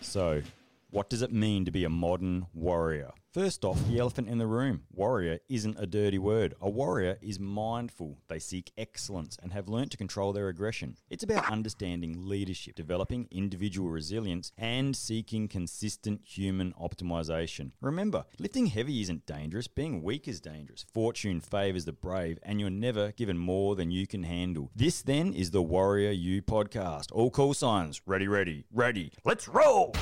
So, what does it mean to be a modern warrior? First off, the elephant in the room. Warrior isn't a dirty word. A warrior is mindful. They seek excellence and have learnt to control their aggression. It's about understanding leadership, developing individual resilience, and seeking consistent human optimization. Remember, lifting heavy isn't dangerous, being weak is dangerous. Fortune favors the brave, and you're never given more than you can handle. This then is the WarriorU podcast. All call signs ready, ready, ready. Let's roll!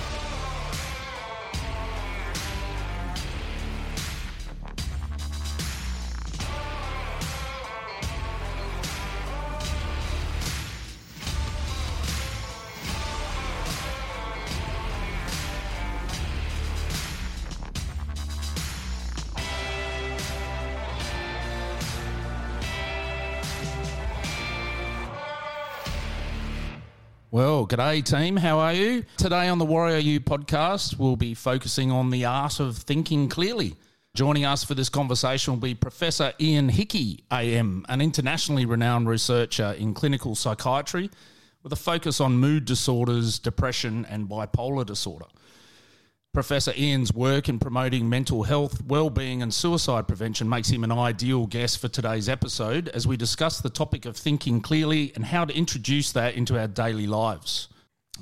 Well, g'day team. How are you? Today on the Warrior U podcast, we'll be focusing on the art of thinking clearly. Joining us for this conversation will be Professor Ian Hickie, AM, an internationally renowned researcher in clinical psychiatry with a focus on mood disorders, depression, and bipolar disorder. Professor Ian's work in promoting mental health, well-being and suicide prevention makes him an ideal guest for today's episode as we discuss the topic of thinking clearly and how to introduce that into our daily lives.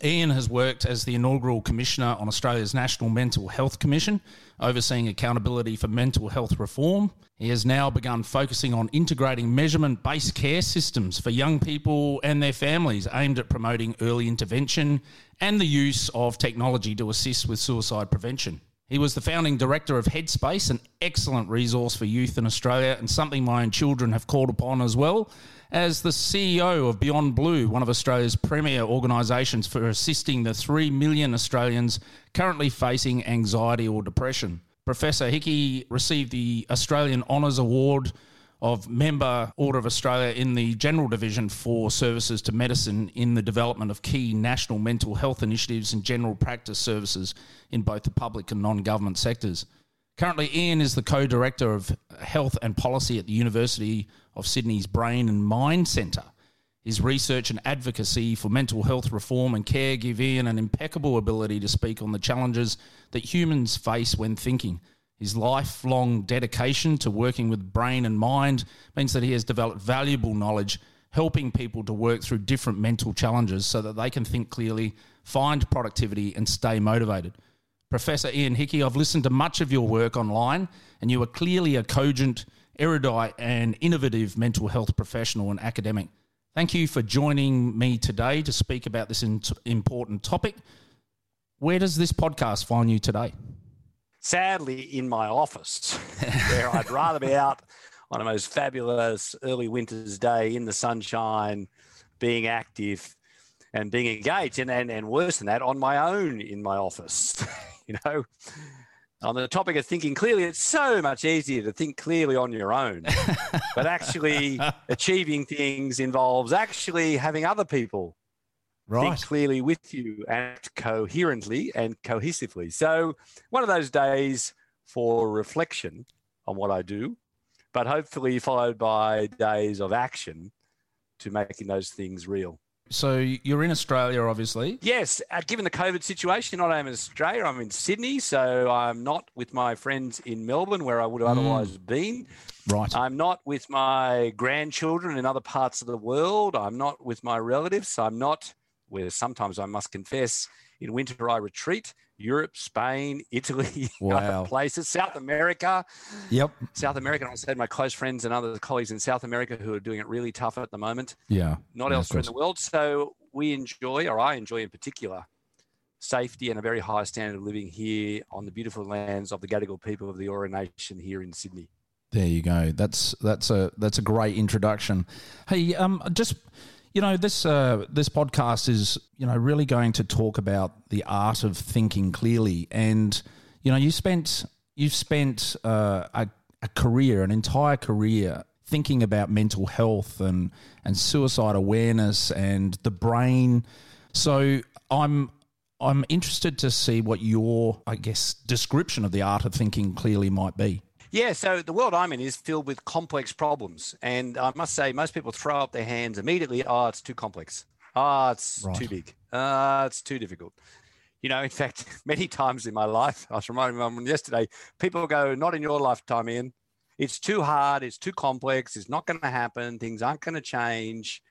Ian has worked as the inaugural commissioner on Australia's National Mental Health Commission, overseeing accountability for mental health reform. He has now begun focusing on integrating measurement based care systems for young people and their families aimed at promoting early intervention and the use of technology to assist with suicide prevention. He was the founding director of Headspace, an excellent resource for youth in Australia and something my own children have called upon as well, as the CEO of Beyond Blue, one of Australia's premier organisations for assisting the 3 million Australians currently facing anxiety or depression. Professor Hickie received the Australian Honours Award of Member Order of Australia in the General Division for Services to Medicine in the development of key national mental health initiatives and general practice services in both the public and non government sectors. Currently, Ian is the co director of health and policy at the University of Sydney's Brain and Mind Centre. His research and advocacy for mental health reform and care give Ian an impeccable ability to speak on the challenges that humans face when thinking. His lifelong dedication to working with brain and mind means that he has developed valuable knowledge helping people to work through different mental challenges so that they can think clearly, find productivity, and stay motivated. Professor Ian Hickie, I've listened to much of your work online, and you are clearly a cogent, erudite, and innovative mental health professional and academic. Thank you for joining me today to speak about this important topic. Where does this podcast find you today? Sadly, in my office, where I'd rather be out on a most fabulous early winter's day in the sunshine, being active and being engaged, and, and, and worse than that, on my own in my office. you know, on the topic of thinking clearly, it's so much easier to think clearly on your own. but actually, achieving things involves actually having other people right. think clearly with you act coherently and cohesively. So, one of those days for reflection on what I do, but hopefully followed by days of action to making those things real. So you're in Australia, obviously. Yes, uh, given the COVID situation, not only in Australia, I'm in Sydney, so I'm not with my friends in Melbourne, where I would have otherwise Mm. been. Right. I'm not with my grandchildren in other parts of the world. I'm not with my relatives. I'm not where sometimes I must confess in winter I retreat. Europe, Spain, Italy, Wow. other places, South America. Yep. South America. I also had my close friends and other colleagues in South America who are doing it really tough at the moment Yeah. not Yeah, elsewhere in the world. So we enjoy, or I enjoy in particular, safety and a very high standard of living here on the beautiful lands of the Gadigal people of the Eora Nation here in Sydney. There you go. That's that's a that's a great introduction. Hey, um, just you know this uh, this podcast is you know really going to talk about the art of thinking clearly, and you know you spent you've spent uh, a, a career, an entire career thinking about mental health and and suicide awareness and the brain. So I'm I'm interested to see what your I guess description of the art of thinking clearly might be. Yeah, so the world I'm in is filled with complex problems. And I must say, most people throw up their hands immediately. Oh, it's too complex. Oh, it's Right. too big. Uh, it's too difficult. You know, in fact, many times in my life, I was reminding my mum yesterday, people go, not in your lifetime, Ian. It's too hard. It's too complex. It's not going to happen. Things aren't going to change.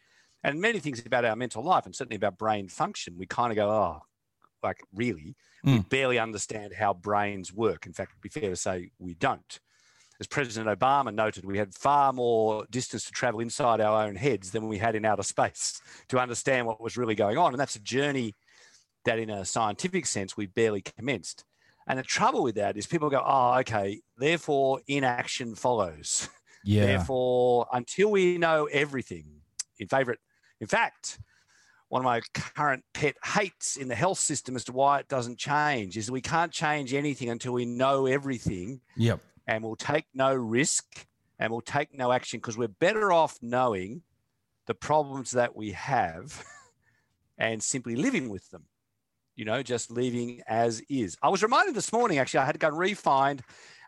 And many things about our mental life and certainly about brain function, we kind of go, oh, like really? We Mm. barely understand how brains work. In fact, it'd be fair to say we don't as President Obama noted, we had far more distance to travel inside our own heads than we had in outer space to understand what was really going on. And that's a journey that, in a scientific sense, we barely commenced. And the trouble with that is people go, oh, okay, therefore inaction follows. Yeah. Therefore, until we know everything, in favorite, in fact, one of my current pet hates in the health system as to why it doesn't change is we can't change anything until we know everything Yep. And we'll take no risk and we'll take no action because we're better off knowing the problems that we have and simply living with them. You know, just leaving as is. I was reminded this morning, actually, I had to go and re-find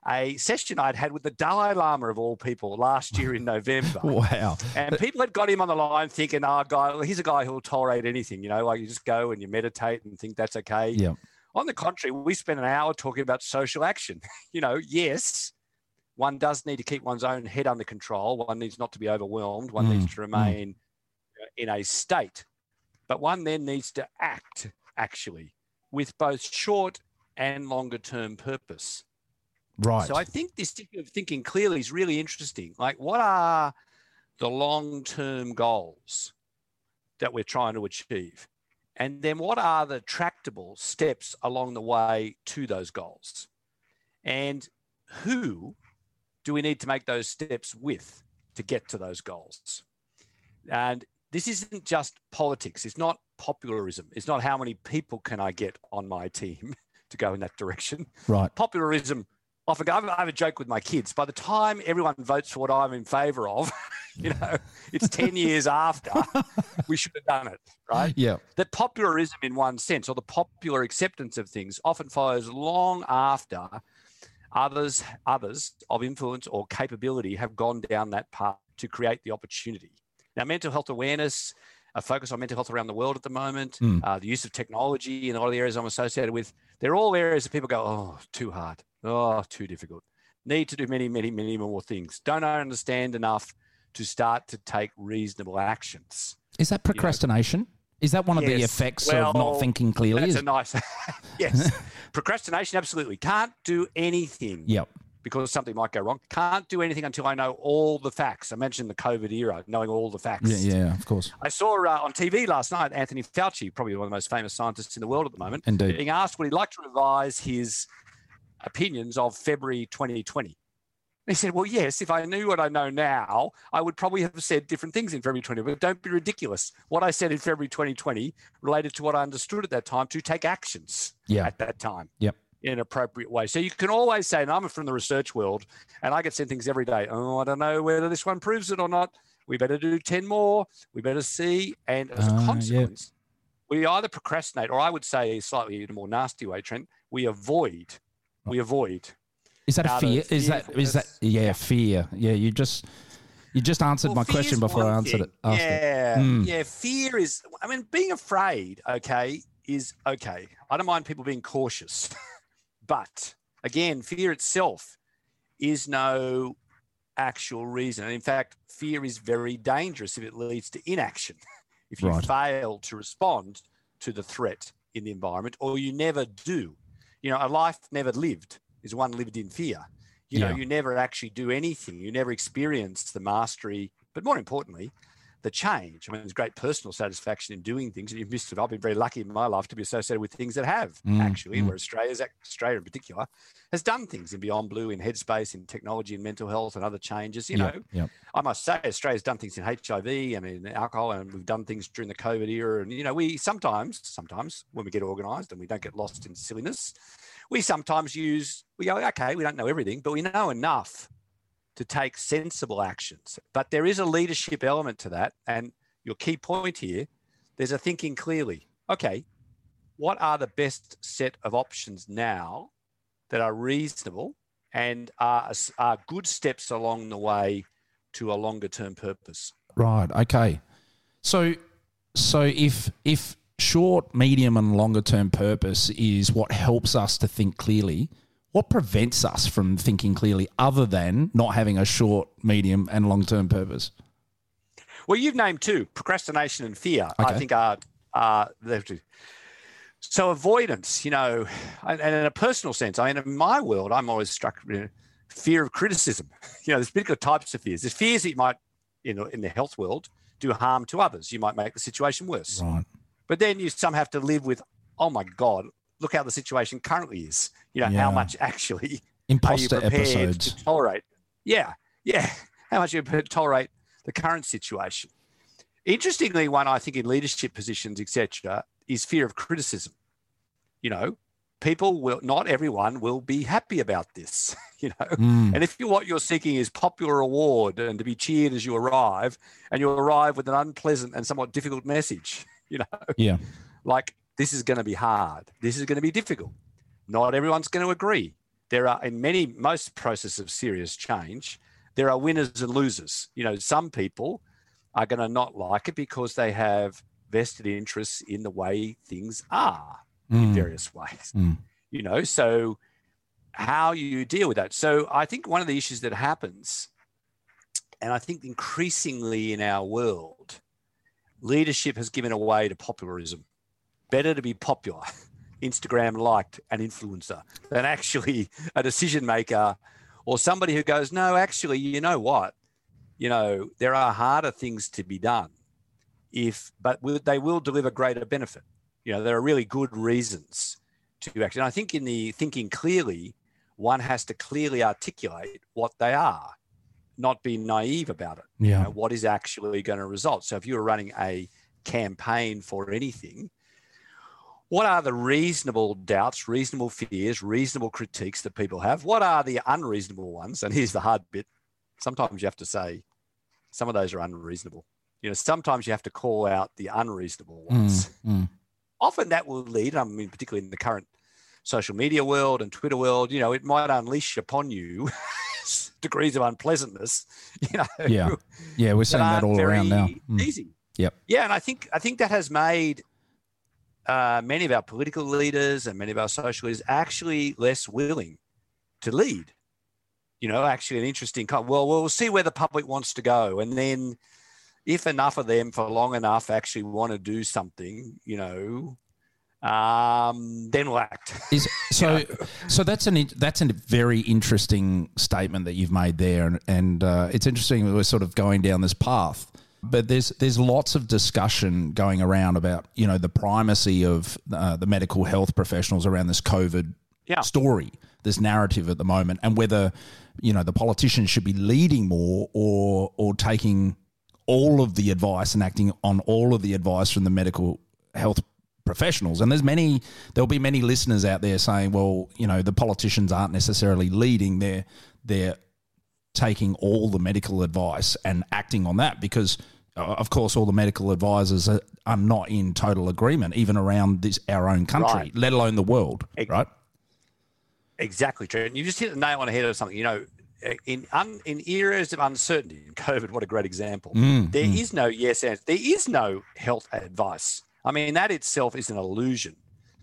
a session I'd had with the Dalai Lama of all people last year in November. Wow. And people had got him on the line thinking, oh, guy, well, he's a guy who'll tolerate anything, you know, like you just go and you meditate and think that's okay. Yep. On the contrary, we spent an hour talking about social action. you know, yes, one does need to keep one's own head under control. One needs not to be overwhelmed. One needs to remain uh, in a state. But one then needs to act actually with both short and longer term purpose. Right. So I think this thinking clearly is really interesting. Like, what are the long term goals that we're trying to achieve? And then what are the tractable steps along the way to those goals? And who do we need to make those steps with to get to those goals? And this isn't just politics, it's not popularism, it's not how many people can I get on my team to go in that direction right. popularism often I have a joke with my kids. By the time everyone votes for what I'm in favour of, you know, it's 10 years after we should have done it, right? Yeah. That popularism, in one sense, or the popular acceptance of things, often follows long after others, others of influence or capability have gone down that path to create the opportunity. Now, mental health awareness, a focus on mental health around the world at the moment, Mm. uh, the use of technology in a lot of the areas I'm associated with, they're all areas that people go, oh, too hard, oh, too difficult. Need to do many, many, many more things. Don't I understand enough to start to take reasonable actions. Is that procrastination? Is that one of the Yes. effects of not thinking clearly? That's Is- a nice, yes. Procrastination, absolutely. Can't do anything Yep. because something might go wrong. Can't do anything until I know all the facts. I mentioned the COVID era, knowing all the facts. Yeah, yeah, of course. I saw uh, on TV last night Anthony Fauci, probably one of the most famous scientists in the world at the moment, Indeed. being asked would he like to revise his opinions of February 2020. He said, Well, yes, if I knew what I know now, I would probably have said different things in February 2020, but don't be ridiculous. What I said in February 2020 related to what I understood at that time to take actions Yeah. at that time Yep. in an appropriate way. So you can always say, and I'm from the research world, and I get sent things every day. Oh, I don't know whether this one proves it or not. We better do 10 more. We better see. And as Ah, a yeah. consequence, we either procrastinate, or I would say slightly in a more nasty way, Trent, we avoid. We avoid. Is that a fear? Is that is that yeah, fear? Yeah, you just you just answered Well, my question before I answered it. asked it. Yeah, Mm. yeah. Fear is. I mean, being afraid, okay, is okay. I don't mind people being cautious, but again, fear itself is no actual reason. And in fact, fear is very dangerous if it leads to inaction. If you Right. fail to respond to the threat in the environment, or you never do, you know, a life never lived is one lived in fear. You know, you never actually do anything. You never experience the mastery, but more importantly, the change. I mean, there's great personal satisfaction in doing things, and you've missed it. I've been very lucky in my life to be associated with things that have Mm, actually, mm. where Australia's Australia in particular has done things in Beyond Blue, in Headspace, in technology, in mental health, and other changes. You Yeah, know, yeah. I must say, Australia's done things in HIV, I mean, alcohol, and we've done things during the COVID era. And, you know, we sometimes, sometimes when we get organized and we don't get lost in silliness, we sometimes use, we go, okay, we don't know everything, but we know enough to take sensible actions. But there is a leadership element to that. And your key point here, there's a thinking clearly. Okay, what are the best set of options now that are reasonable and are, are good steps along the way to a longer term purpose? Right. Okay. So, so if if short, medium, and longer term purpose is what helps us to think clearly, what prevents us from thinking clearly, other than not having a short, medium, and long term purpose? Well, you've named two procrastination and fear, I think are, are the two. So avoidance, you know, and and in a personal sense, I mean, in my world, I'm always struck with fear of criticism. You know, there's particular types of fears. There's fears that you might, you know, in the health world, do harm to others. You might make the situation worse. Right. But then you some have to live with, oh my God, look how the situation currently is. You know, Yeah. how much actually are you prepared episodes. to tolerate? Yeah, yeah. How much you tolerate the current situation? Interestingly, one I think in leadership positions, etc., is fear of criticism. You know, people will not everyone will be happy about this. You know, Mm. and if you, what you're seeking is popular award and to be cheered as you arrive, and you arrive with an unpleasant and somewhat difficult message, you know, Yeah. like this is going to be hard. This is going to be difficult. Not everyone's going to agree. There are in many most processes of serious change, there are winners and losers. You know, some people are going to not like it because they have vested interests in the way things are in Mm. various ways. Mm. You know, so how you deal with that. So I think one of the issues that happens, and I think increasingly in our world, leadership has given away to popularism. Better to be popular, Instagram liked, an influencer, than actually a decision maker or somebody who goes, no, actually, you know what? You know, there are harder things to be done if, but they will deliver greater benefit. You know, there are really good reasons to act. And I think in the thinking clearly, one has to clearly articulate what they are, not be naive about it. You Yeah. know, what is actually going to result? So if you're running a campaign for anything, what are the reasonable doubts, reasonable fears, reasonable critiques that people have? What are the unreasonable ones? And here's the hard bit. Sometimes you have to say some of those are unreasonable. You know, sometimes you have to call out the unreasonable ones Mm. Mm. often that will lead, I mean, particularly in the current social media world and Twitter world, you know, it might unleash upon you degrees of unpleasantness, you know. Yeah. Yeah. We're seeing that aren't all around now. Mm. Easy. Yep. Yeah, and I think I think that has made uh, many of our political leaders and many of our social leaders actually less willing to lead. You know, actually, an interesting. Well, we'll see where the public wants to go, and then if enough of them for long enough actually want to do something, you know, um, then we'll act. Is so so that's an that's a very interesting statement that you've made there, and, and uh, it's interesting that we're sort of going down this path. But there's there's lots of discussion going around about you know the primacy of uh, the medical health professionals around this COVID Yeah. story, this narrative at the moment, and whether you know the politicians should be leading more or or taking all of the advice and acting on all of the advice from the medical health professionals. And there's many, there'll be many listeners out there saying, well, you know, the politicians aren't necessarily leading; they're they're taking all the medical advice and acting on that because. uh, Of course, all the medical advisors are, are not in total agreement, even around this our own country, Right. let alone the world. Ex- right? Exactly, Trent. You just hit the nail on the head of something. You know, in un, in eras of uncertainty, in COVID, what a great example. Mm, There is no yes answer. There is no health advice. I mean, that itself is an illusion,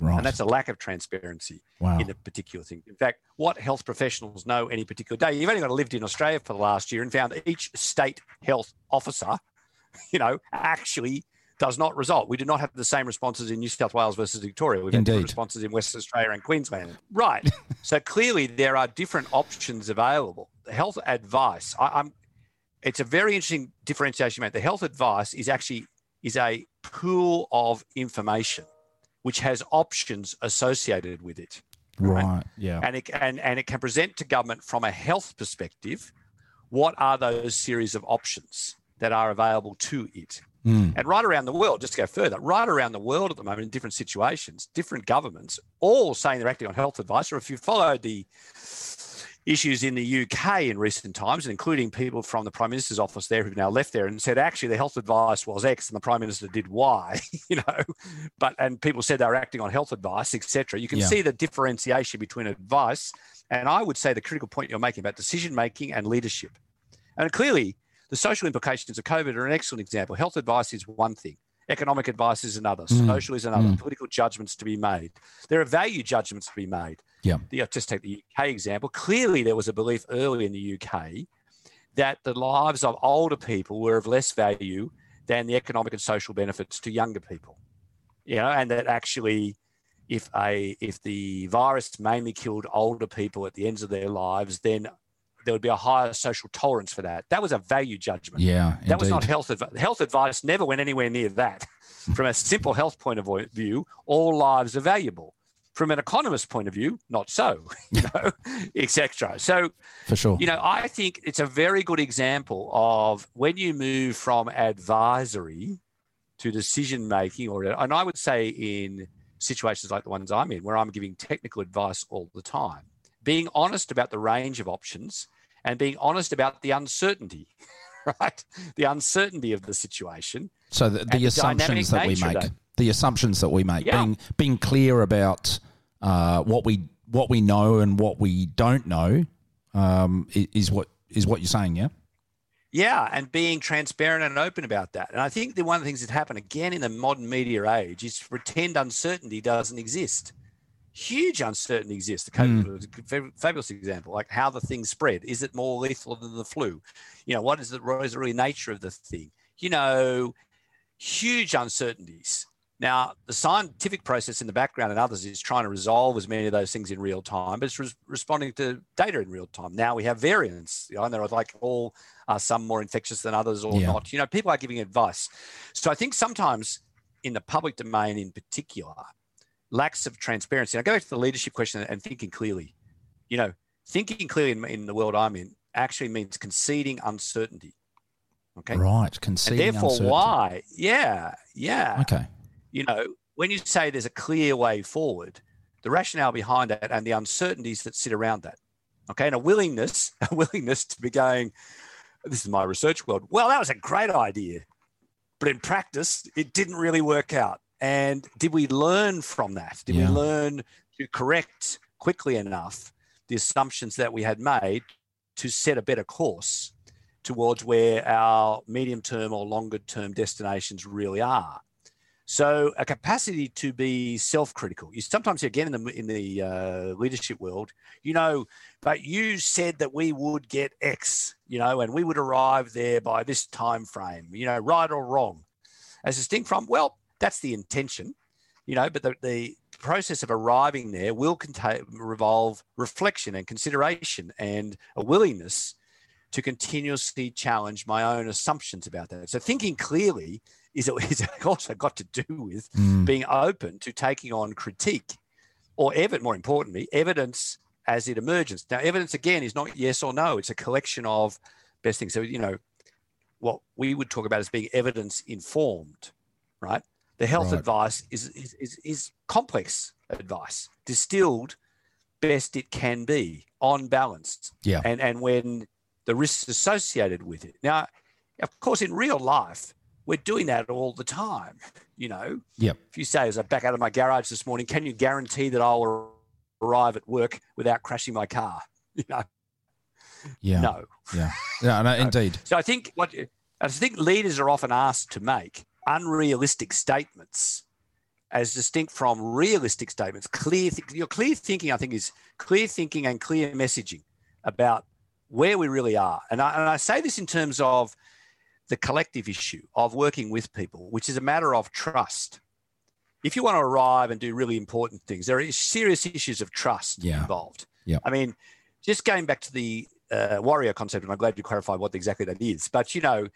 Right. and that's a lack of transparency wow. in a particular thing. In fact, what health professionals know any particular day, you've only got to lived in Australia for the last year and found each state health officer, you know, actually does not result. We do not have the same responses in New South Wales versus Victoria. We've had Indeed. responses in Western Australia and Queensland. Right. so clearly there are different options available. The health advice. I, I'm it's a very interesting differentiation, mate. The health advice is actually is a pool of information which has options associated with it. Right. Yeah. And it and, and it can present to government from a health perspective what are those series of options that are available to it. Mm. And right around the world, just to go further, right around the world at the moment in different situations, different governments all saying they're acting on health advice. Or if you followed the issues in the UK in recent times, including people from the Prime Minister's office there who've now left there and said actually the health advice was X and the Prime Minister did Y, you know, but and people said they were acting on health advice, etc. You can Yeah. see the differentiation between advice and I would say the critical point you're making about decision making and leadership. And clearly, the social implications of COVID are an excellent example. Health advice is one thing. Economic advice is another. Mm. Social is another. Mm. Political judgments to be made. There are value judgments to be made Yeah. the, just take the UK example. Clearly, there was a belief early in the UK that the lives of older people were of less value than the economic and social benefits to younger people. You know, and that actually, if a if the virus mainly killed older people at the ends of their lives, then there would be a higher social tolerance for that. That was a value judgment. Yeah. That was not health advice. Health advice never went anywhere near that. From a simple health point of view, all lives are valuable. From an economist point of view, not so, you know, etc. So, for sure. you know, I think it's a very good example of when you move from advisory to decision making, or and I would say in situations like the ones I'm in, where I'm giving technical advice all the time, being honest about the range of options and being honest about the uncertainty, right? The uncertainty of the situation. So the, the the assumptions that we make, that. The assumptions that we make, Yeah. being being clear about uh, what we what we know and what we don't know, um, is what is what you're saying. Yeah. Yeah, and being transparent and open about that. And I think that one of the things that happened again in the modern media age is to pretend uncertainty doesn't exist. Huge uncertainty exists. The COVID was a fabulous example, like how the thing spread. Is it more lethal than the flu? You know, what is the, what is the really nature of the thing? You know, huge uncertainties. Now, the scientific process in the background and others is trying to resolve as many of those things in real time, but it's res- responding to data in real time. Now we have variants, you know, and there are like all are some more infectious than others or Yeah. not. You know, people are giving advice. So I think sometimes in the public domain in particular, lacks of transparency. And I go back to the leadership question and thinking clearly. You know, thinking clearly in, in the world I'm in actually means conceding uncertainty. Okay. Right. And Conceding therefore, uncertainty. why? Yeah, yeah. Okay. You know, when you say there's a clear way forward, the rationale behind that and the uncertainties that sit around that. Okay. And a willingness, a willingness to be going, this is my research world. Well, that was a great idea. But in practice, it didn't really work out. And did we learn from that? Did Yeah. we learn to correct quickly enough the assumptions that we had made to set a better course towards where our medium term or longer term destinations really are? So a capacity to be self-critical. You sometimes again in the in the uh, leadership world, you know, but you said that we would get X, you know, and we would arrive there by this time frame, you know, right or wrong. As distinct from, well, that's the intention, you know, but the, the process of arriving there will contain revolve reflection and consideration and a willingness to continuously challenge my own assumptions about that. So thinking clearly is, is also got to do with Mm. being open to taking on critique or evidence, more importantly, evidence as it emerges. Now, evidence again is not yes or no, it's a collection of best things. So, you know, what we would talk about as being evidence informed, right? The health Right. advice is, is, is, is complex advice, distilled best it can be on balance Yeah. and and when the risks associated with it. Now, of course, in real life, we're doing that all the time. You know, Yep. if you say, as I back out of my garage this morning, can you guarantee that I'll arrive at work without crashing my car? You know, Yeah. no. Yeah. Yeah. No, indeed. So I think what I think leaders are often asked to make unrealistic statements as distinct from realistic statements. Clear, th- your clear thinking, I think, is clear thinking and clear messaging about where we really are. And I, and I say this in terms of the collective issue of working with people, which is a matter of trust. If you want to arrive and do really important things, there are serious issues of trust Yeah. involved. Yeah. I mean, just going back to the uh, warrior concept, and I'm glad you clarified what exactly that is. But you know,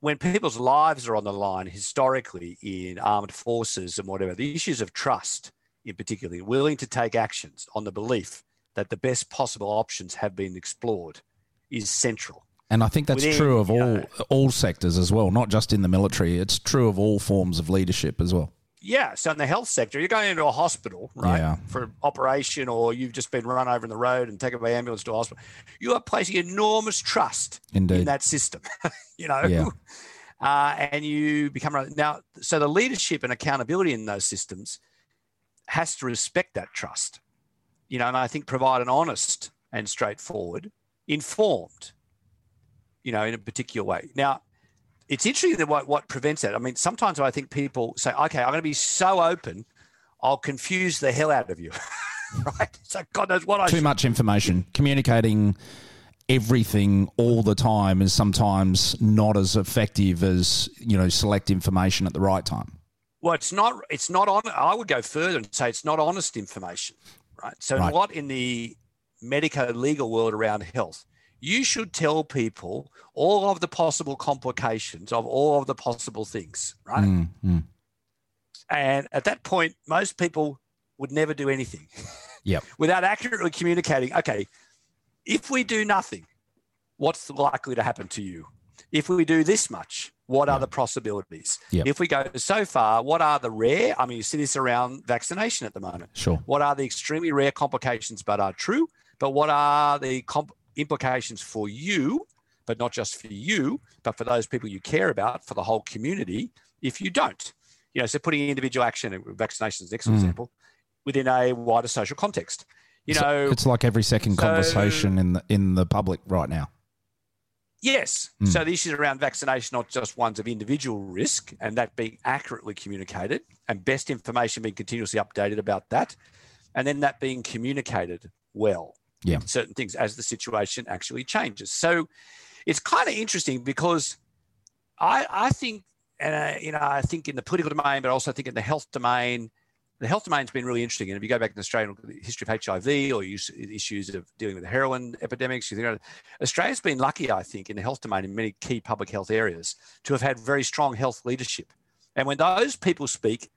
when people's lives are on the line historically in armed forces and whatever, the issues of trust, in particular, willing to take actions on the belief that the best possible options have been explored, is central. And I think that's Within, true of all know- all sectors as well, not just in the military. It's true of all forms of leadership as well. Yeah. So in the health sector, you're going into a hospital, right, Yeah. for operation, or you've just been run over in the road and taken by ambulance to a hospital. You are placing enormous trust Indeed. in that system, you know. Yeah. Uh, and you become now. So the leadership and accountability in those systems has to respect that trust, you know, and I think provide an honest and straightforward, informed, you know, in a particular way. Now, it's interesting that what, what prevents that. I mean, sometimes I think people say, okay, I'm going to be so open, I'll confuse the hell out of you. right? So God knows what I Too should- much information. Communicating everything all the time is sometimes not as effective as, you know, select information at the right time. Well, it's not. It's not on. I would go further and say it's not honest information, right? So, Right. what in the medico-legal world around health, you should tell people all of the possible complications of all of the possible things, right? Mm, mm. And at that point, most people would never do anything Yep. without accurately communicating. Okay, if we do nothing, what's likely to happen to you? If we do this much, what are the possibilities? Yep. If we go so far, what are the rare? I mean, you see this around vaccination at the moment. Sure. What are the extremely rare complications, but are true? But what are the comp- implications for you, but not just for you, but for those people you care about, for the whole community, if you don't? You know, so putting individual action, and vaccination is Mm. example, within a wider social context. You So know, it's like every second so- conversation in the in the public right now. Yes. Mm. So the issues around vaccination, not just ones of individual risk, and that being accurately communicated, and best information being continuously updated about that, and then that being communicated well. Yeah. Certain things as the situation actually changes. So it's kind of interesting because I I think, and uh, you know, I think in the political domain, but also I think in the health domain, the health domain's been really interesting. And if you go back in Australia look at the history of HIV or use, issues of dealing with the heroin epidemics, you Australia's been lucky, I think, in the health domain in many key public health areas to have had very strong health leadership. And when those people speak,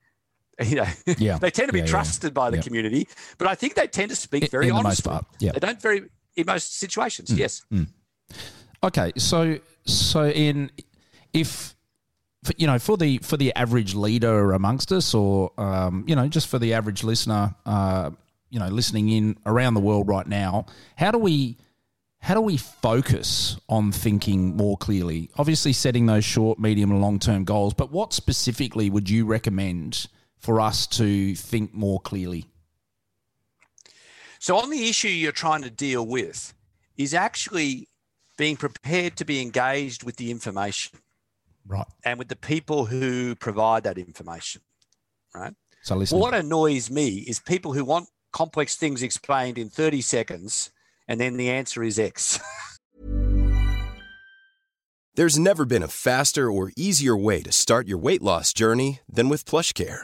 you know, Yeah. they tend to be Yeah, yeah. trusted by the Yeah. community, but I think they tend to speak In- very in the most honestly. part, yeah. They don't very in most situations. Yes. Okay, so so in if you know for the for the average leader amongst us, or um, you know just for the average listener, uh, you know listening in around the world right now, how do we how do we focus on thinking more clearly? Obviously, setting those short, medium, and long term goals, but what specifically would you recommend for us to think more clearly? So, on the issue you're trying to deal with, is actually being prepared to be engaged with the information Right. and with the people who provide that information, right? So listen. What annoys me is people who want complex things explained in 30 seconds and then the answer is X. There's never been a faster or easier way to start your weight loss journey than with PlushCare.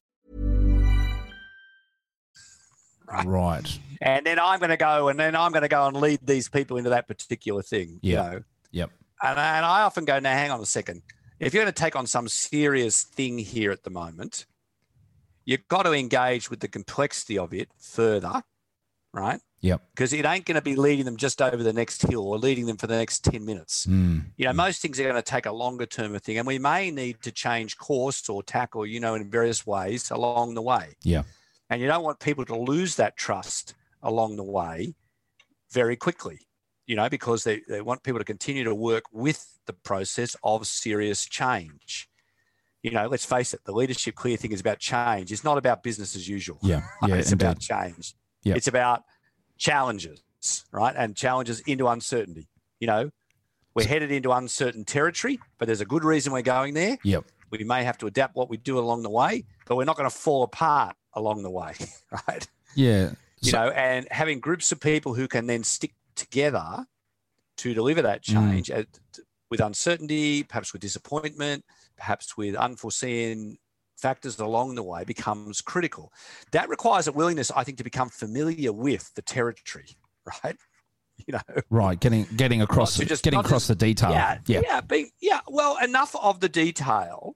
Right. and then I'm going to go and then I'm going to go and lead these people into that particular thing. Yeah. You know? Yep. And, and I often go, now hang on a second. If you're going to take on some serious thing here at the moment, you've got to engage with the complexity of it further, right? Yep. Because it ain't going to be leading them just over the next hill or leading them for the next 10 minutes. Mm. You know, most things are going to take a longer term of thing, and we may need to change course or tackle, you know, in various ways along the way. Yeah. And you don't want people to lose that trust along the way very quickly, you know, because they, they want people to continue to work with the process of serious change. You know, let's face it, the leadership clear thing is about change. It's not about business as usual. Yeah. Yeah. it's indeed. about change. Yep. It's about challenges, right? And challenges into uncertainty. You know, We're headed into uncertain territory, but there's a good reason we're going there. Yep. We may have to adapt what we do along the way, but we're not going to fall apart along the way, right? Yeah. You So- know, and having groups of people who can then stick together to deliver that Mm. change at, with uncertainty, perhaps with disappointment, perhaps with unforeseen factors along the way becomes critical. That requires a willingness, I think, to become familiar with the territory, right? You know, Right. Getting getting across to just- getting across just- the detail. yeah, Yeah. yeah, being, yeah. Well, enough of the detail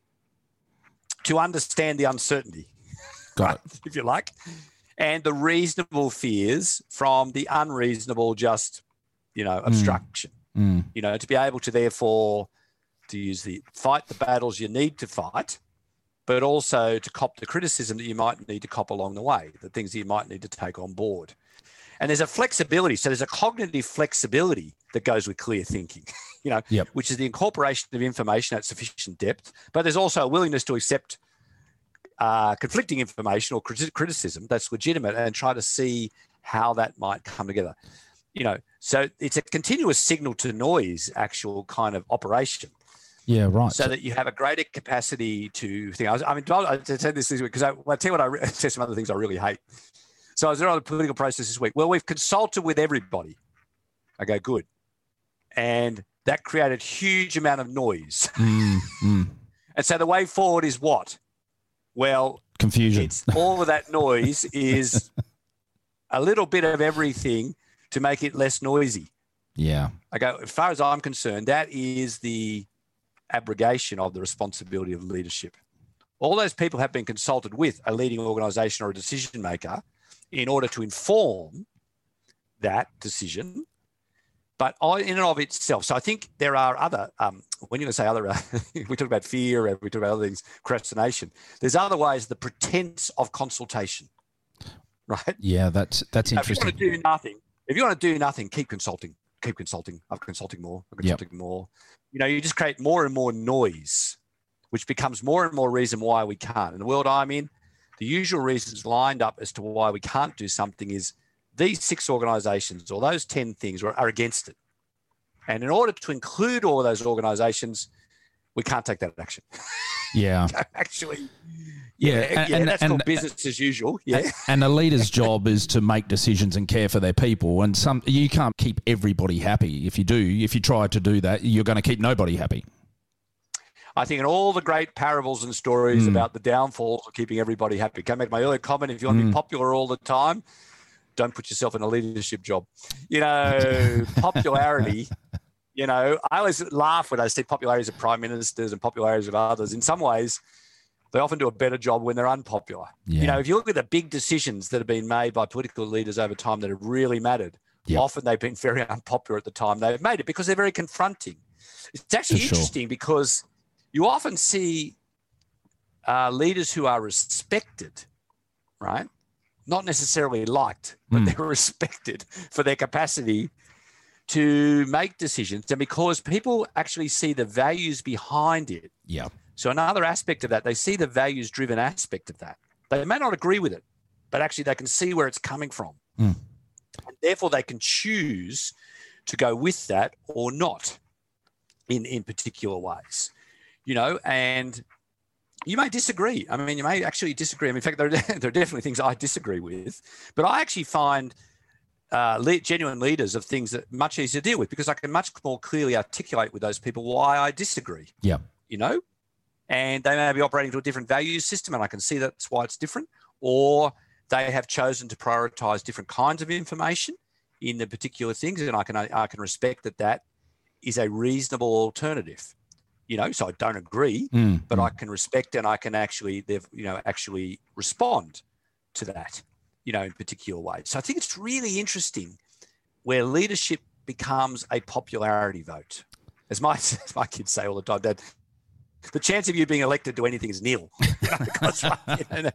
to understand the uncertainty, Got it. if you like, and the reasonable fears from the unreasonable, just you know, obstruction. Mm. You know, to be able to therefore to use the fight the battles you need to fight, but also to cop the criticism that you might need to cop along the way, the things that you might need to take on board. And there's a flexibility. So there's a cognitive flexibility that goes with clear thinking, you know, Yep. which is the incorporation of information at sufficient depth. But there's also a willingness to accept uh, conflicting information or criti- criticism that's legitimate and try to see how that might come together. You know, so it's a continuous signal to noise actual kind of operation Yeah. Right. so that you have a greater capacity to think. I, was, I mean, I to say this this week because I, well, I tell you what, I re- say some other things I really hate. So I was there on the political process this week. Well, we've consulted with everybody. I go good, and that created huge amount of noise. Mm, mm. And so the way forward is what? Well, Confusion. it's all of that noise is a little bit of everything to make it less noisy. yeah. I go, as far as I'm concerned, that is the abrogation of the responsibility of leadership. All those people have been consulted with a leading organization or a decision maker in order to inform that decision. But in and of itself, so I think there are other, um, when you're going to say other, uh, we talk about fear, and we talk about other things, procrastination. There's other ways, the pretense of consultation, right? Yeah. That's that's Now, if you interesting. want to do nothing, if you want to do nothing, keep consulting, keep consulting. I'm consulting more, I'm Yep. consulting more. You know, you just create more and more noise, which becomes more and more reason why we can't. In the world I'm in, the usual reasons lined up as to why we can't do something is these six organizations or those 10 things are, are against it. And in order to include all those organizations, we can't take that action. Yeah. Actually, Yeah, yeah, and- yeah, and- that's and- called business as usual. Yeah. And a leader's job is to make decisions and care for their people. And some you can't keep everybody happy. If you do, if you try to do that, you're going to keep nobody happy. I think in all the great parables and stories Mm. about the downfalls of keeping everybody happy. Can I make my earlier comment? If you want to be Mm. popular all the time, don't put yourself in a leadership job. You know, popularity. You know, I always laugh when I see popularities of prime ministers and popularities of others. In some ways, they often do a better job when they're unpopular. Yeah. You know, if you look at the big decisions that have been made by political leaders over time that have really mattered, Yep. often they've been very unpopular at the time they've made it because they're very confronting. It's actually For sure. interesting because you often see uh, leaders who are respected, right? Not necessarily liked, but Mm. they're respected for their capacity to make decisions. And because people actually see the values behind it. Yeah. So, another aspect of that, they see the values driven aspect of that. They may not agree with it, but actually they can see where it's coming from. Mm. And therefore, they can choose to go with that or not in, in particular ways, you know, and you may disagree. I mean, you may actually disagree. I mean, in fact, there are, there are definitely things I disagree with, but I actually find uh, le- genuine leaders of things that much easier to deal with because I can much more clearly articulate with those people why I disagree Yeah. you know, and they may be operating to a different value system, and I can see that's why it's different, or they have chosen to prioritize different kinds of information in the particular things, and I can I can respect that that is a reasonable alternative, you know. So I don't agree, Mm, but mm. I can respect and I can actually they've you know actually respond to that, you know, in particular ways. So I think it's really interesting where leadership becomes a popularity vote. As my as my kids say all the time, Dad, the chance of you being elected to anything is nil. You know, because, you know,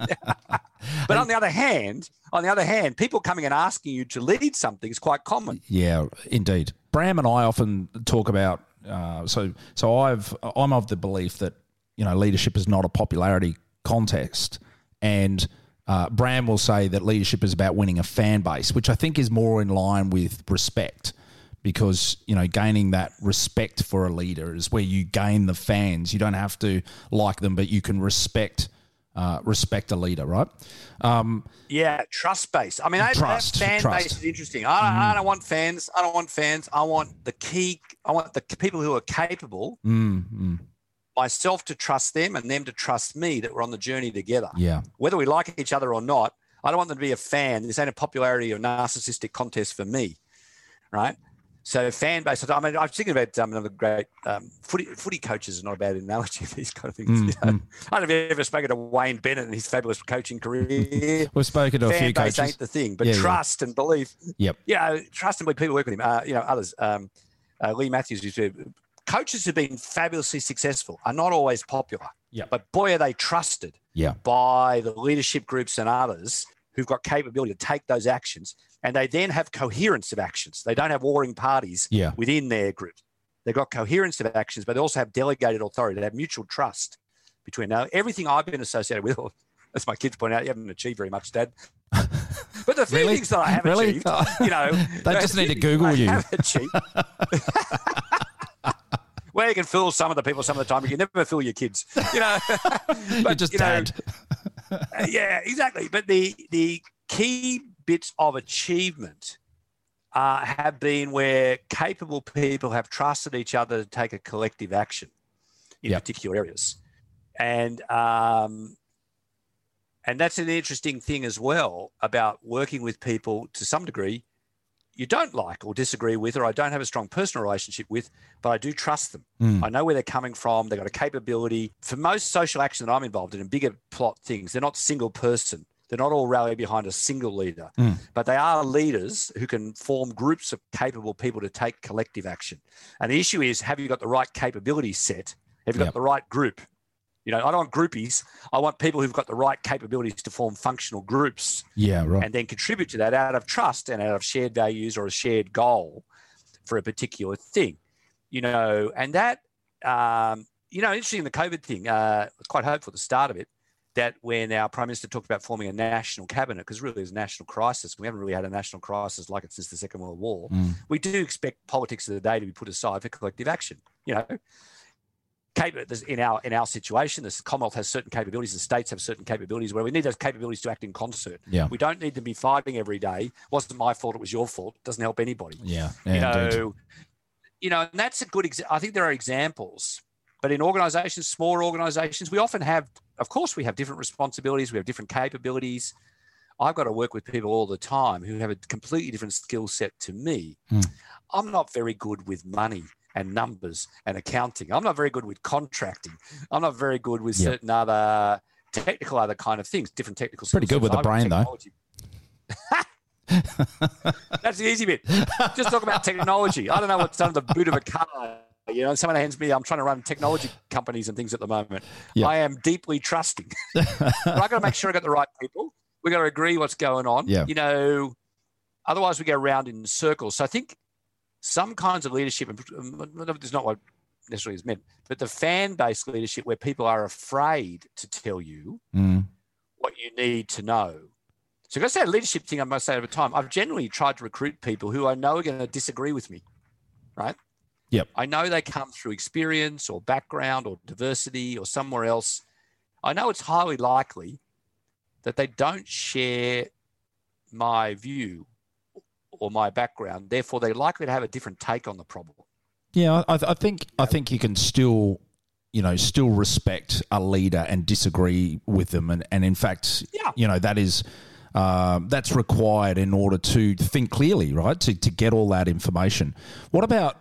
but on the other hand, on the other hand, people coming and asking you to lead something is quite common. Yeah, indeed. Bram and I often talk about. Uh, so, so I've I'm of the belief that you know leadership is not a popularity contest, and uh, Bram will say that leadership is about winning a fan base, which I think is more in line with respect, because you know gaining that respect for a leader is where you gain the fans. You don't have to like them, but you can respect uh, respect a leader, right? Um, Yeah, trust based. I mean, that, Trust, that fan trust. base is interesting. I don't, I don't want fans. I don't want fans. I want the key. I want the people who are capable, mm, mm, myself to trust them and them to trust me that we're on the journey together. yeah, Whether we like each other or not, I don't want them to be a fan. This ain't a popularity or narcissistic contest for me, right? So fan base. I mean, I'm thinking about um, another great um, footy footy coaches are not a bad analogy of these kind of things. Mm, you know? I don't know if you've ever spoken to Wayne Bennett and his fabulous coaching career. we've spoken to a few. fan base coaches. ain't the thing, but Yeah, yeah. trust and belief. Yep. Yeah, trust and believe people work with him. Uh, you know, others. Um, uh, Leigh Matthews used to. Coaches who've been fabulously successful are not always popular. Yep. But boy, are they trusted Yeah, by the leadership groups and others who've got capability to take those actions, and they then have coherence of actions. They don't have warring parties Yeah. within their group. They've got coherence of actions, but they also have delegated authority. They have mutual trust between. Now, everything I've been associated with, as my kids point out, you haven't achieved very much, Dad. But the few Really? things that I have Really? achieved, oh. you know, They just need to Google I you. Well, you can fool some of the people some of the time, but you never fool your kids. You know, you're but, just you know, dad. yeah, exactly. But the the key bits of achievement uh, have been where capable people have trusted each other to take a collective action in Yep. particular areas, and um, and that's an interesting thing as well about working with people to some degree you don't like or disagree with, or I don't have a strong personal relationship with, but I do trust them. Mm. I know where they're coming from. They've got a capability. For most social action that I'm involved in and bigger plot things, they're not single person. They're not all rallying behind a single leader, Mm. but they are leaders who can form groups of capable people to take collective action. And the issue is, have you got the right capability set? Have you got the right group? You know, I don't want groupies. I want people who've got the right capabilities to form functional groups Yeah, right. and then contribute to that out of trust and out of shared values or a shared goal for a particular thing. You know, and that, um, you know, interesting the COVID thing. Uh, I was quite hopeful at the start of it that when our prime minister talked about forming a national cabinet, because really there's a national crisis, we haven't really had a national crisis like it since the Second World War. Mm. We do expect politics of the day to be put aside for collective action. You know, in our in our situation, the Commonwealth has certain capabilities, the states have certain capabilities where we need those capabilities to act in concert. Yeah. We don't need to be fighting every day. wasn't my fault; it was your fault. It Doesn't help anybody. Yeah, you know, indeed. you know, and that's a good. Exa- I think there are examples, but in organisations, smaller organisations, we often have. Of course, we have different responsibilities. We have different capabilities. I've got to work with people all the time who have a completely different skill set to me. Hmm. I'm not very good with money and numbers and accounting. I'm not very good with contracting. I'm not very good with Yep. certain other technical other kind of things, different technical Pretty good with the brain, though. That's the easy bit. Just talk about technology. I don't know what's under the boot of a car. You know, someone hands me, I'm trying to run technology companies and things at the moment. Yeah. I am deeply trusting. but I got to make sure I got the right people. We've got to agree what's going on. Yeah. You know, otherwise we go around in circles. So I think some kinds of leadership, and there's not what necessarily is meant, but the fan based leadership where people are afraid to tell you Mm. what you need to know. So, because that leadership thing, I must say over time, I've generally tried to recruit people who I know are going to disagree with me, right? Yep. I know they come through experience or background or diversity or somewhere else. I know it's highly likely that they don't share my view or my background. Therefore, they're likely to have a different take on the problem. Yeah, I, I think I think you can still, you know, still respect a leader and disagree with them, and and in fact, Yeah. you know, that is. Um, that's required in order to think clearly, right? To, to get all that information. What about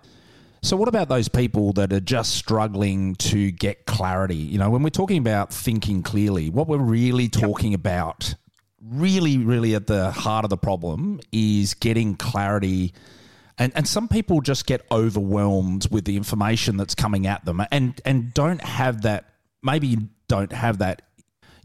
so? What about those people that are just struggling to get clarity? You know, when we're talking about thinking clearly, what we're really talking about, really, really at the heart of the problem, is getting clarity and and some people just get overwhelmed with the information that's coming at them and and don't have that maybe don't have that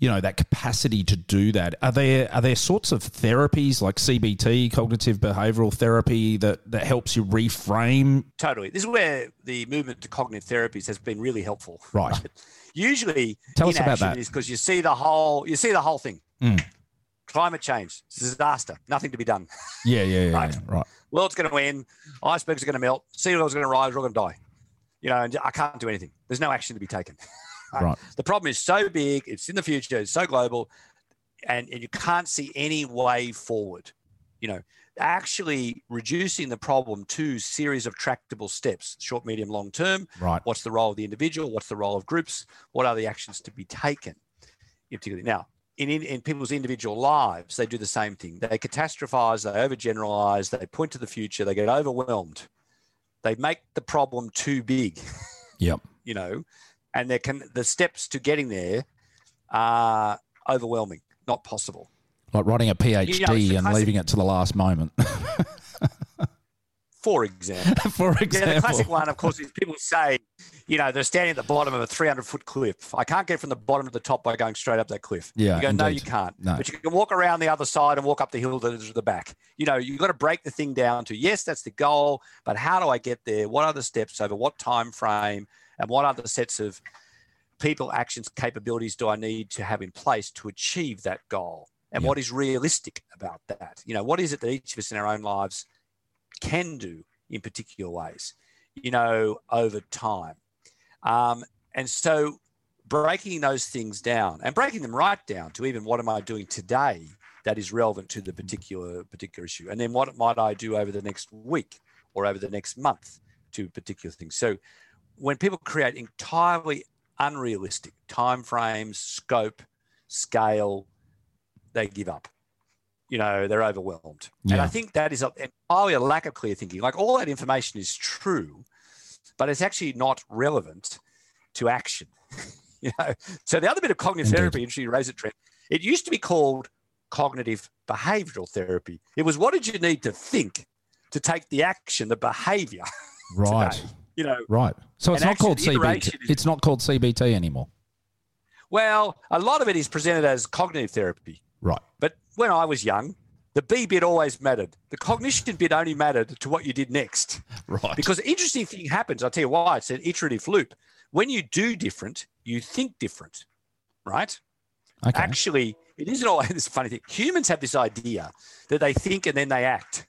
you know that capacity to do that are there are there sorts of therapies like CBT cognitive behavioral therapy that that helps you reframe Totally. This is where the movement to cognitive therapies has been really helpful. Right. Usually, Tell us about that. is because you see the whole you see the whole thing. Mm. Climate change, disaster, nothing to be done. Yeah, yeah, yeah. Right. yeah, Right. World's going to end, icebergs are going to melt, sea levels are going to rise, we're all going to die. You know, and I can't do anything. There's no action to be taken. Right. The problem is so big, it's in the future, it's so global, and, and you can't see any way forward. You know, actually reducing the problem to series of tractable steps, short, medium, long term. Right. What's the role of the individual? What's the role of groups? What are the actions to be taken? In particular, now in, in, in people's individual lives, they do the same thing. They catastrophize, they overgeneralize, they point to the future, they get overwhelmed. They make the problem too big, Yep. you know, and they can the steps to getting there are overwhelming, not possible. Like writing a PhD it's the and classic- leaving it to the last moment. For example. For example. Yeah, example. the classic one, of course, is people say, you know, they're standing at the bottom of a 300 foot cliff. I can't get from the bottom to the top by going straight up that cliff. Yeah, You go, no, you can't. No. But you can walk around the other side and walk up the hill to the back. You know, you've got to break the thing down to, yes, that's the goal, but how do I get there? What are the steps over what time frame? And what other sets of people, actions, capabilities do I need to have in place to achieve that goal? And Yeah. what is realistic about that? You know, what is it that each of us in our own lives can do in particular ways, you know, over time. Um, and so breaking those things down and breaking them right down to even what am I doing today that is relevant to the particular particular issue. And then what might I do over the next week or over the next month to particular things. So when people create entirely unrealistic timeframes, scope, scale, they give up you know they're overwhelmed and i think that is a, entirely a lack of clear thinking like all that information is true but it's actually not relevant to action you know so the other bit of cognitive Indeed. therapy interesting you raise it Trent, it used to be called cognitive behavioral therapy it was what did you need to think to take the action the behavior right. today? you know Right. So it's not called CBT. is- It's not called CBT anymore. well a lot of it is presented as cognitive therapy Right. But when I was young, the B bit always mattered. The cognition bit only mattered to what you did next. Right. Because the interesting thing happens, I'll tell you why, it's an iterative loop. When you do different, you think different, right? okay. Actually, it isn't always this funny thing. Humans have this idea that they think and then they act.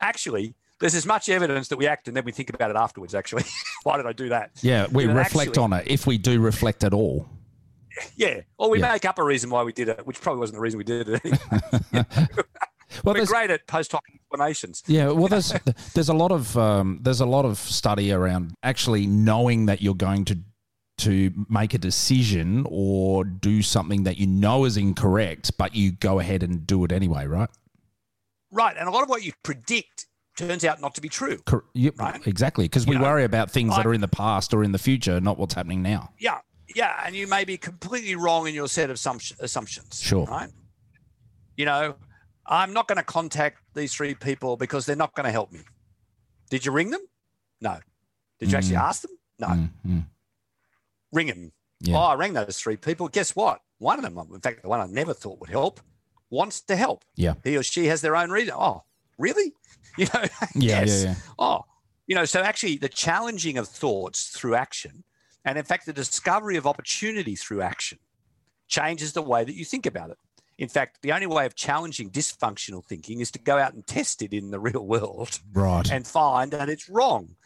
Actually, there's as much evidence that we act and then we think about it afterwards, actually. why did I do that? yeah, we reflect actually- on it if we do reflect at all. Yeah. Or we Yeah. make up a reason why we did it, which probably wasn't the reason we did it. Anyway. Well, We're great at post hoc explanations. yeah, well, there's there's a lot of um, there's a lot of study around actually knowing that you're going to to make a decision or do something that you know is incorrect, but you go ahead and do it anyway, right? Right. And a lot of what you predict turns out not to be true. Cor- yep, Right. Exactly, because we know, worry about things that are in the past or in the future, not what's happening now. Yeah. Yeah. And you may be completely wrong in your set of assumption- assumptions. Sure. Right. You know, I'm not going to contact these three people because they're not going to help me. Did you ring them? No. Did you actually Mm. ask them? No. Mm, mm. Ring them. Yeah. Oh, I rang those three people. Guess what? One of them, in fact, the one I never thought would help, wants to help. Yeah. He or she has their own reason. Oh, really? You know, Yeah, yes. yeah, yeah. Oh, you know, so actually the challenging of thoughts through action, and in fact, the discovery of opportunity through action changes the way that you think about it. In fact, the only way of challenging dysfunctional thinking is to go out and test it in the real world Right. and find that it's wrong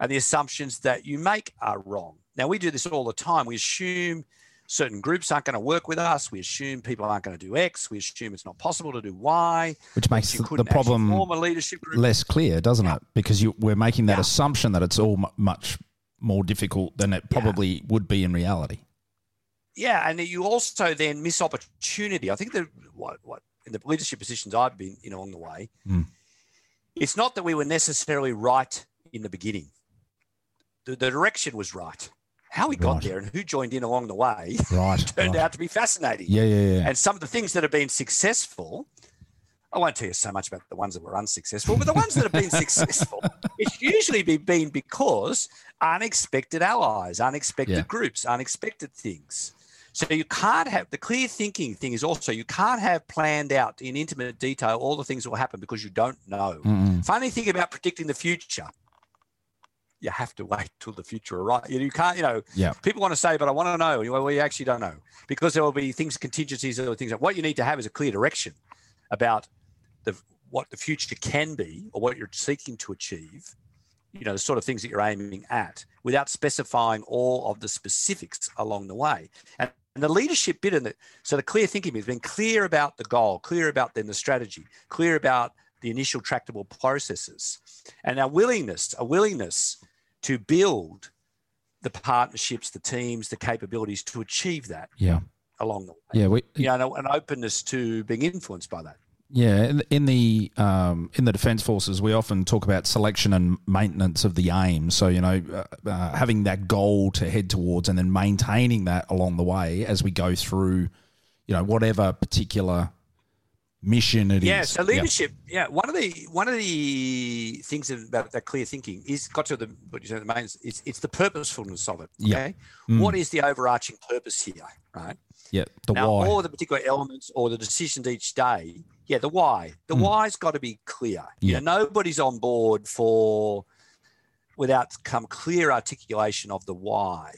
and the assumptions that you make are wrong. Now, we do this all the time. We assume certain groups aren't going to work with us. We assume people aren't going to do X. We assume it's not possible to do Y. Which makes the problem form a leadership group. less clear, doesn't it? Because you, we're making that Yeah. assumption that it's all mu much more difficult than it probably would be in reality. Yeah, and you also then miss opportunity. I think that what, what in the leadership positions I've been in along the way, Mm. it's not that we were necessarily right in the beginning. The, the direction was right. How we got Right. there and who joined in along the way Right. turned right. out to be fascinating. Yeah, yeah, yeah. And some of the things that have been successful, I won't tell you so much about the ones that were unsuccessful, but the ones that have been successful, it's usually been because unexpected allies, unexpected Yeah. groups, unexpected things. So you can't have the clear thinking thing is also you can't have planned out in intimate detail all the things that will happen because you don't know. Mm-mm. Funny thing about predicting the future, you have to wait till the future arrives. You can't, you know, Yeah. people want to say, but I want to know. Well, you actually don't know because there will be things, contingencies, or things. What you need to have is a clear direction about the what the future can be or what you're seeking to achieve. You know, the sort of things that you're aiming at, without specifying all of the specifics along the way. And, and the leadership bit in it. So the clear thinking has been clear about the goal, clear about then the strategy, clear about the initial tractable processes, and our willingness, a willingness to build the partnerships, the teams, the capabilities to achieve that Yeah. along the way. Yeah. We, You know, an openness to being influenced by that. Yeah, in, in the um, in the defence forces, we often talk about selection and maintenance of the aim. So you know, uh, uh, having that goal to head towards, and then maintaining that along the way as we go through, you know, whatever particular mission it is. Yeah, so leadership. Yeah. one of the one of the things about that clear thinking is got to the what you said the main. It's it's the purposefulness of it. Yeah. Mm. what is the overarching purpose here? Right Yeah, the now, why. all the particular elements or the decisions each day. Yeah, the why. The Mm. why's got to be clear. You Yeah. know, nobody's on board for without some clear articulation of the why,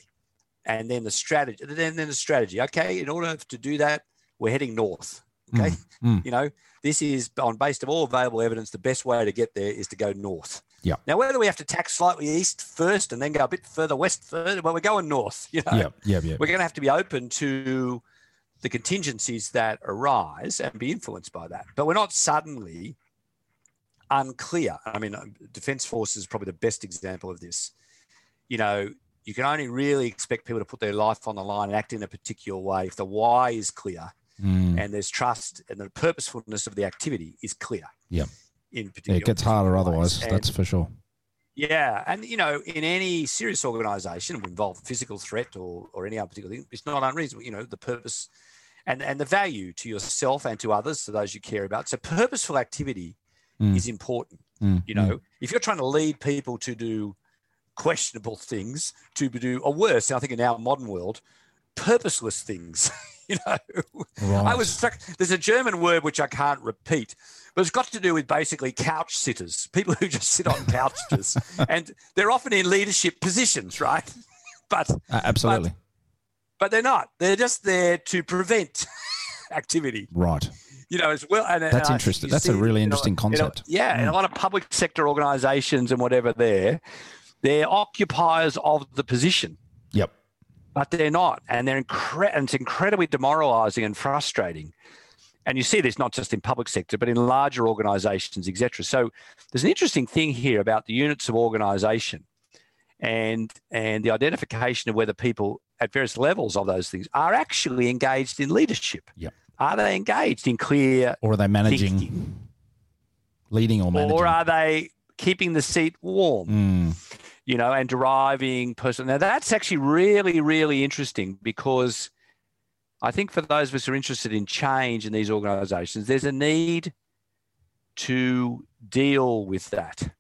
and then the strategy. Then then the strategy. Okay, in order to do that, we're heading north. Okay, Mm. you know, this is on based of all available evidence. The best way to get there is to go north. Yeah. Now, whether we have to tack slightly east first and then go a bit further west further, well, we're going north. You know, yeah, yeah, yeah. we're going to have to be open to the contingencies that arise and be influenced by that. But we're not suddenly unclear. I mean, um, Defence Force is probably the best example of this. You know, you can only really expect people to put their life on the line and act in a particular way if the why is clear Mm. and there's trust and the purposefulness of the activity is clear. Yeah. In particular, it gets harder otherwise. And- That's for sure. yeah, and you know, in any serious organisation involve physical threat or or any other particular thing, it's not unreasonable. You know, the purpose and and the value to yourself and to others, to those you care about. So, purposeful activity Mm. is important. Mm, You know, if you're trying to lead people to do questionable things, to do or worse, I think in our modern world, purposeless things. you know, Right. I was struck. There's a German word which I can't repeat, but it's got to do with basically couch sitters, people who just sit on couches, and they're often in leadership positions, right? But Uh, absolutely. but they're not. They're just there to prevent activity, right. you know, as well. And and That's think interesting. That's a see, really you know, interesting you know, concept. yeah, and a lot of public sector organisations and whatever there, they're occupiers of the position Yep. but they're not, and they're incre- and it's incredibly demoralising and frustrating. And you see this not just in public sector, but in larger organisations, etc. So there's an interesting thing here about the units of organisation, and and the identification of whether people at various levels of those things are actually engaged in leadership. Yep. Are they engaged in clear Or are they managing, thinking, leading or managing? or are they keeping the seat warm? Mm, you know, and deriving person. Now that's actually really, really interesting because I think for those of us who are interested in change in these organizations, there's a need to deal with that.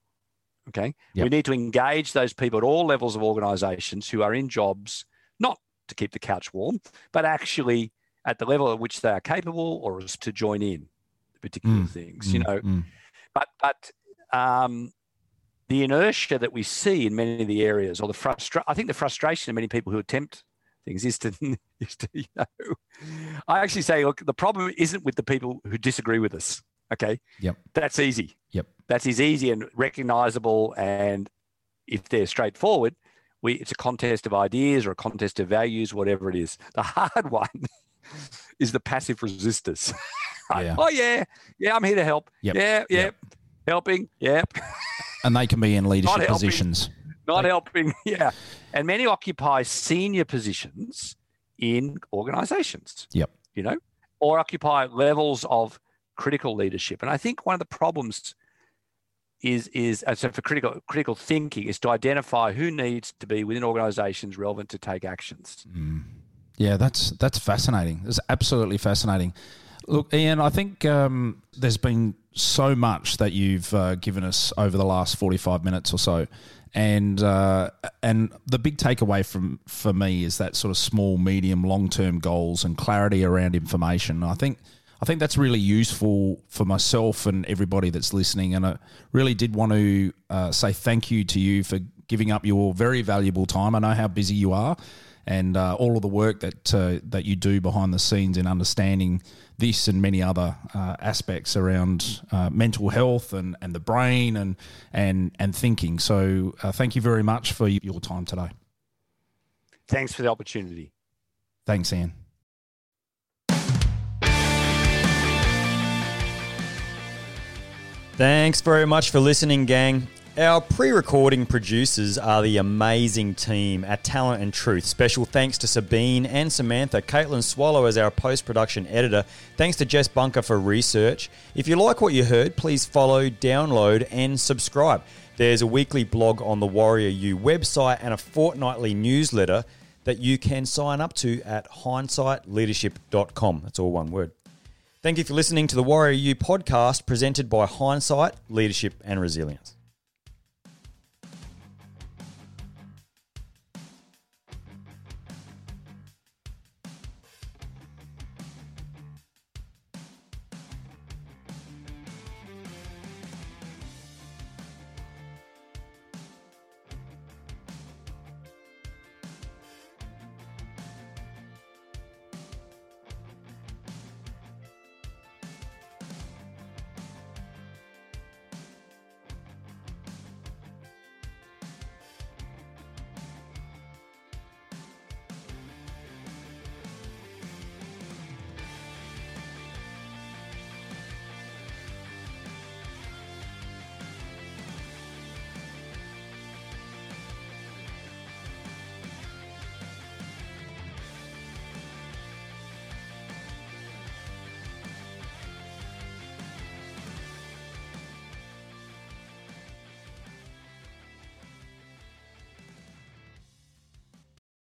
Okay. Yep. We need to engage those people at all levels of organizations who are in jobs, not to keep the couch warm, but actually at the level at which they are capable or is to join in particular Mm, things, you mm, know mm. but but um, the inertia that we see in many of the areas, or the frustration, I think the frustration of many people who attempt things is to, is to you know, I actually say, look, the problem isn't with the people who disagree with us. Okay, Yep. that's easy. Yep. That's is easy and recognizable, and if they're straightforward, we it's a contest of ideas or a contest of values, whatever it is. The hard one is the passive resistors. Right? Yeah. Oh yeah, yeah, I'm here to help. Yep. Yeah, yeah, Yep. helping. Yep, And they can be in leadership positions. Not helping. Yeah, and many occupy senior positions in organisations. Yep. You know, or occupy levels of critical leadership. And I think one of the problems is is so for critical critical thinking is to identify who needs to be within organisations relevant to take actions. Mm. Yeah, that's that's fascinating. It's absolutely fascinating. Look, Ian, I think um, there's been so much that you've uh, given us over the last 45 minutes or so, and uh, and the big takeaway from for me is that sort of small, medium, long term goals and clarity around information. I think I think that's really useful for myself and everybody that's listening. And I really did want to uh, say thank you to you for giving up your very valuable time. I know how busy you are, and uh, all of the work that uh, that you do behind the scenes in understanding this and many other uh, aspects around uh, mental health and, and the brain and and and thinking. So uh, thank you very much for your time today. Thanks for the opportunity. Thanks, Ian. Thanks very much for listening, gang. Our pre recording producers are the amazing team at Talent and Truth. Special thanks to Sabine and Samantha, Caitlin Swallow as our post production editor. Thanks to Jess Bunker for research. If you like what you heard, please follow, download, and subscribe. There's a weekly blog on the WarriorU website and a fortnightly newsletter that you can sign up to at hindsightleadership.com. That's all one word. Thank you for listening to the WarriorU podcast presented by Hindsight, Leadership and Resilience.